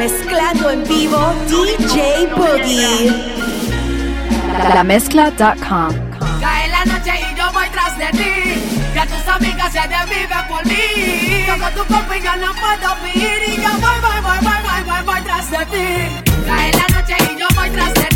mezclando en vivo DJ Boogie. Lamezcla.com. Cae la noche y yo voy tras de ti. Que tus amigas se desviven por mí. Con tu yo no puedo vivir. Yo voy, voy, voy, voy, voy, voy, voy tras de ti. Cae la noche y yo voy tras de ti.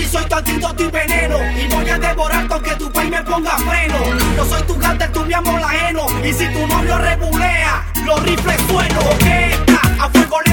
soy tu antídoto y veneno. Y voy a devorarte aunque tu país me ponga freno. Yo soy tu gante, tú mi amor ajeno. Y si tu novio rebulea, los rifles suelo. Esta, a fuego le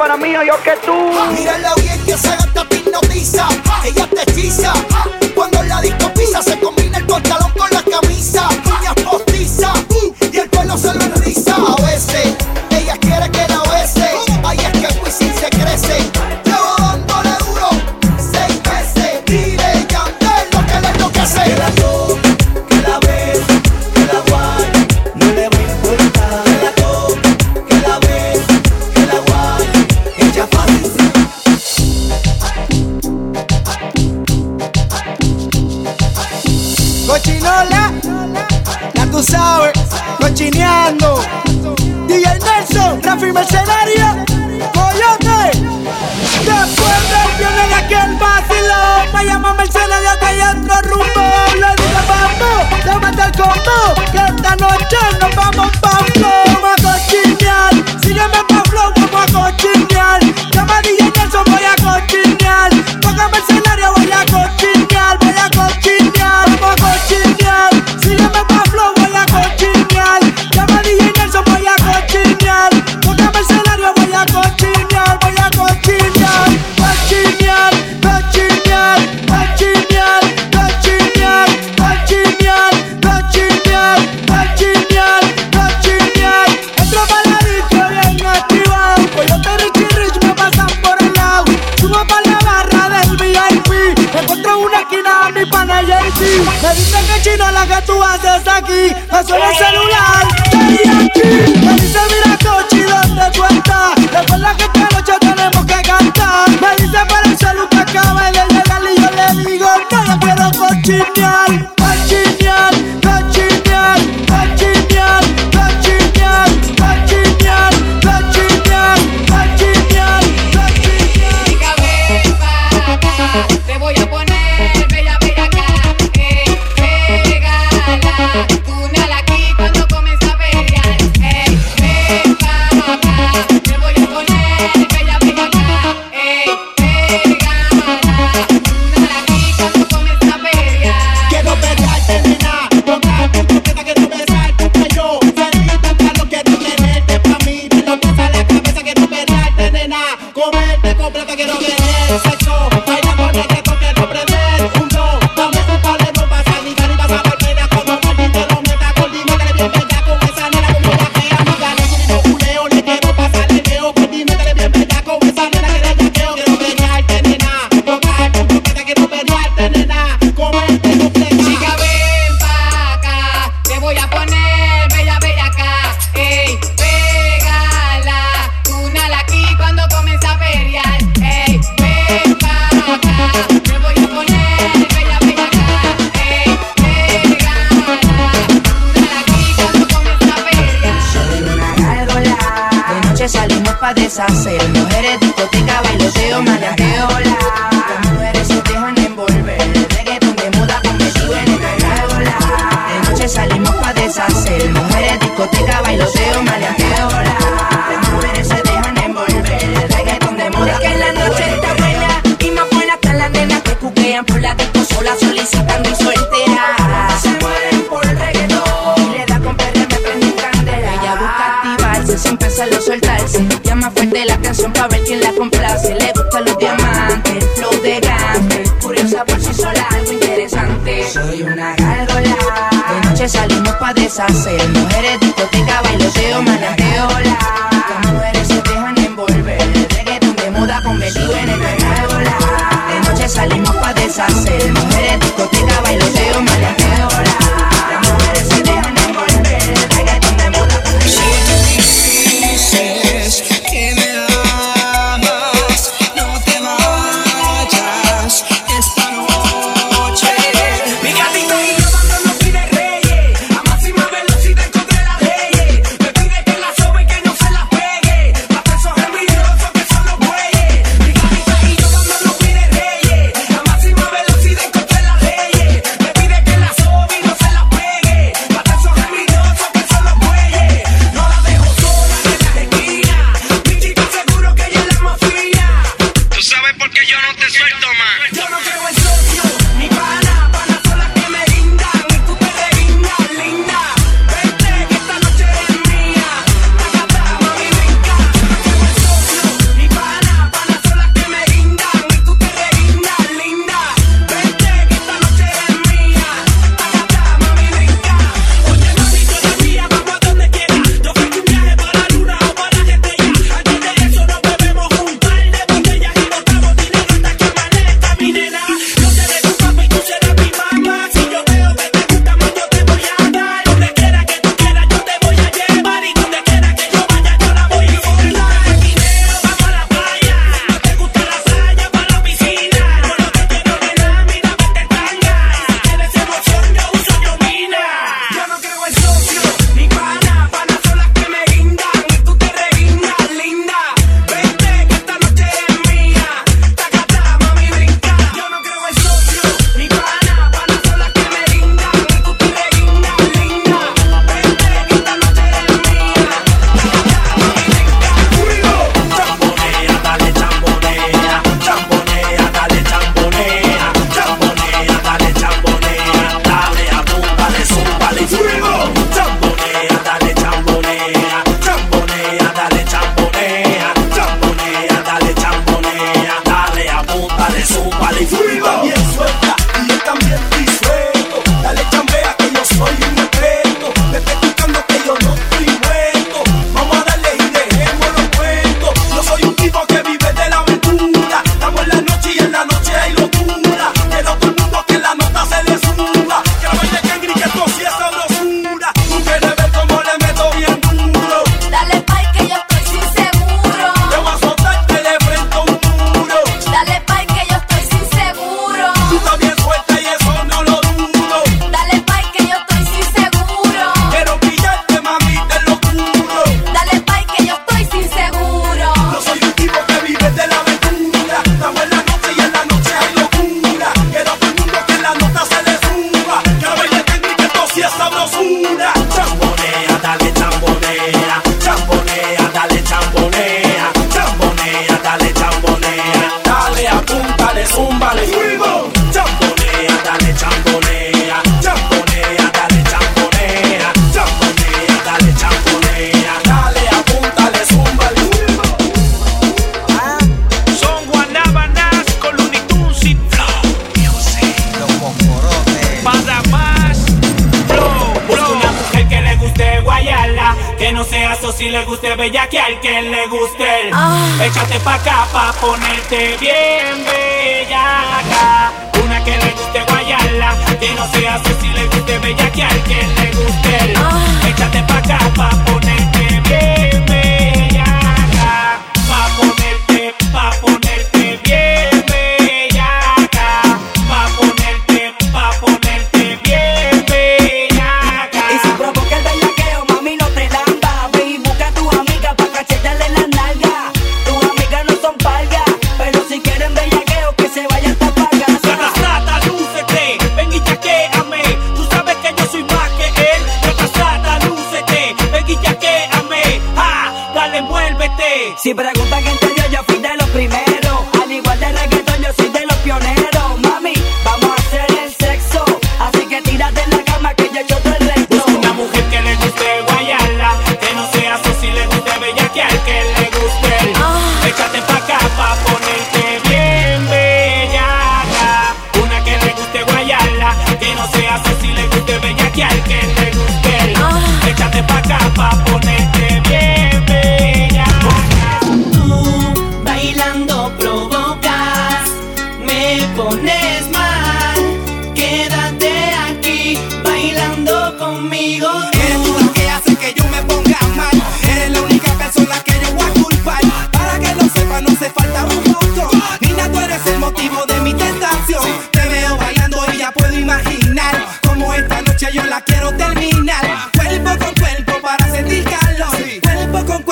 para mí, yo que tú. Ah, Mírala bien que esa gata te hipnotiza, ella te hechiza. Cuando la disco pisa se combina el pantalón con la camisa. rumbo, habla de la mambo, tómate el combo, que esta noche nos vamos pa' deshacer. noche salimos pa' deshacer. Mujeres, discoteca, bailoteo, manateo, hola. bella que al que le guste. Ah. Échate pa' acá pa' ponerte bien. Guste. Échate pa' acá pa' ponerte bien bellaca. Una que le guste guayala, que no sea si le guste bellaquear, que le guste. Échate pa' acá pa' ponerte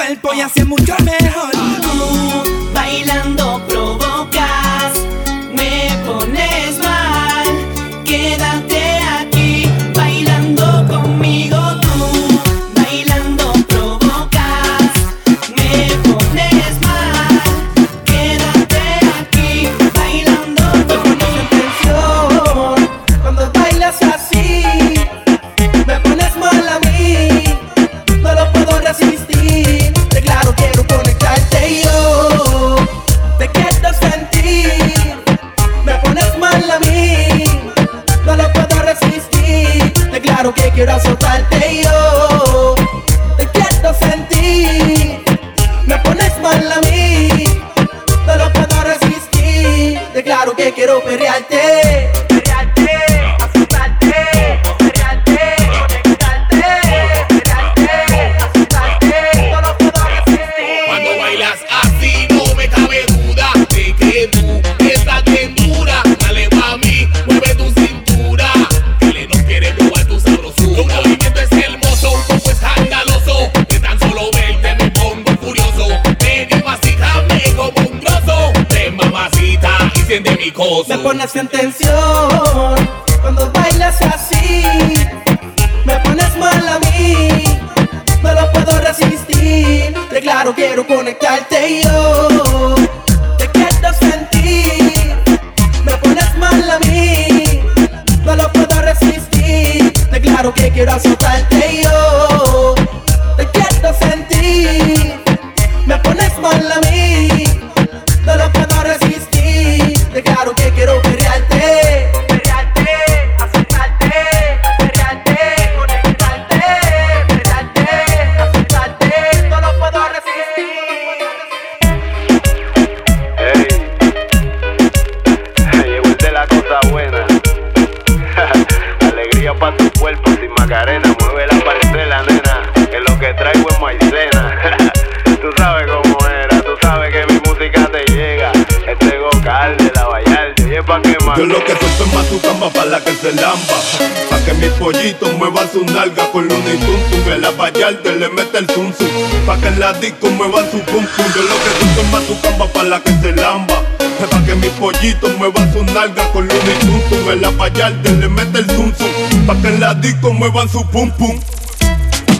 Cuerpo y hacer mucho mejor. Tú bailando quiero perrearte. Perrearte, Yo lo que suelto es mazucamba para la que se lamba. Pa' que mis pollitos muevan su nalga con luna y tum tum. Que la Vallarta le mete el zum zum. Pa' que en la disco muevan su pum pum. Yo lo que suelto es mazucamba para la que se lamba. Pa' que mis pollitos muevan su nalga con luna y tum tum. Que la Vallarta le mete el zum zum. Pa' que en la disco muevan su pum pum.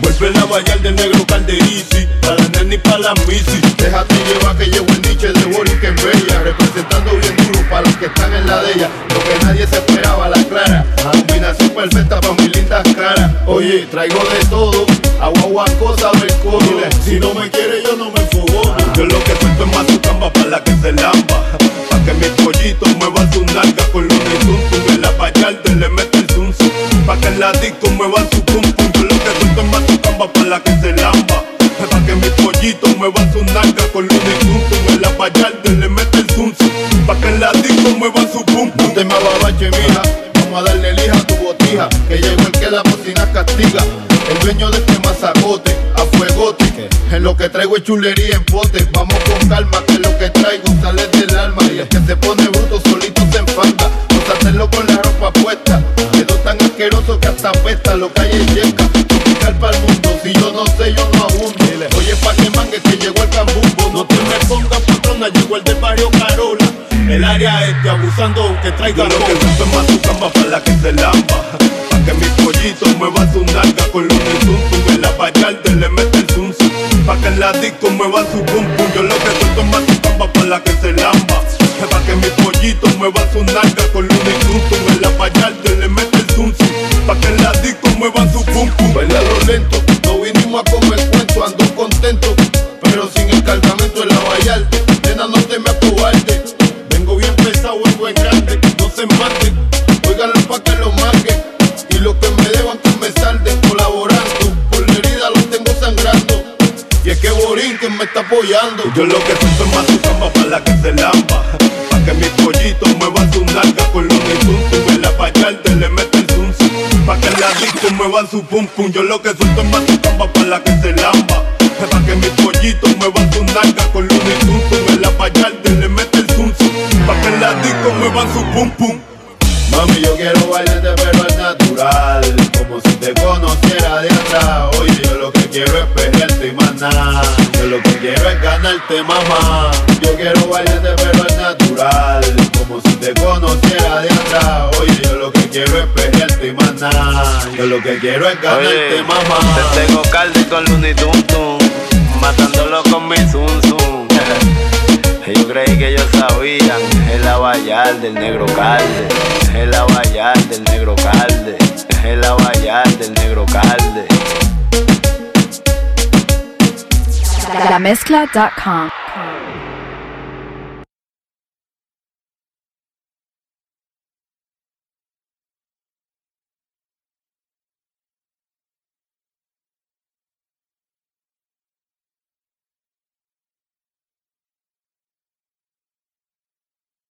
Vuelve la vallar de negro calderisi Pa' la nena y pa' la misi Déjate llevar que llevo el niche de Boris que es bella Representando bien duro para los que están en la de ella Lo que nadie se esperaba, la clara. Combinación perfecta pa' mis lindas caras. Oye, traigo de todo Agua, agua, cosa del codo. Si no me quiere yo no me fugo. Yo lo que suelto es mazucamba pa' la que se lamba mija. Vamos a darle lija a tu botija Que llegó el que la bocina castiga. El dueño de este mazacote A fuegote. En lo que traigo es chulería en pote. Vamos con calma que lo que traigo sale del alma. Y el que se pone bruto solito se enfanta Vamos a hacerlo con la ropa puesta. Quedó tan asqueroso que hasta apesta. Lo que hay es yeca Tropical pa'l mundo. Si yo no sé yo no abundo Oye pa' que mangue que llegó el cambumbo. No te me pongas patrona Llegó el del barrio Carola el área este abusando aunque traiga lo que suelto es mazucamba para la que se lamba Pa' que mis pollitos muevan su nalga con luna y zum zum En la vallarta le mete el zum zum Pa' que en la disco muevan su pum pum. Yo lo que suelto es más para la que se lamba. Pa' que mis pollitos muevan su nalga Yo lo que siento es más su cama para la que se lamba. Pa' que mis pollitos muevan su nalga con zum zum. En la payarte le mete el zum zum. Pa' que la disco muevan su pum pum. Yo lo que suelto es más su cama para la que se lamba. Pa' que mis pollitos muevan su nalga con zum zum. En la payarte le mete el zum zum. Pa' que la disco muevan su pum pum. Ganarte, mamá. Yo quiero bailarte pero al natural. Como si te conociera de atrás. Oye, yo lo que quiero es pelearte y más nada Yo lo que quiero es ganarte, Oye, mamá. Te tengo calde con Looney Tum Tum, matándolo con mi zum zum. Yo creí que ellos sabían, es la bayal del negro calde, es la bayal del negro calde, es la bayal del negro calde. lamezcla.com.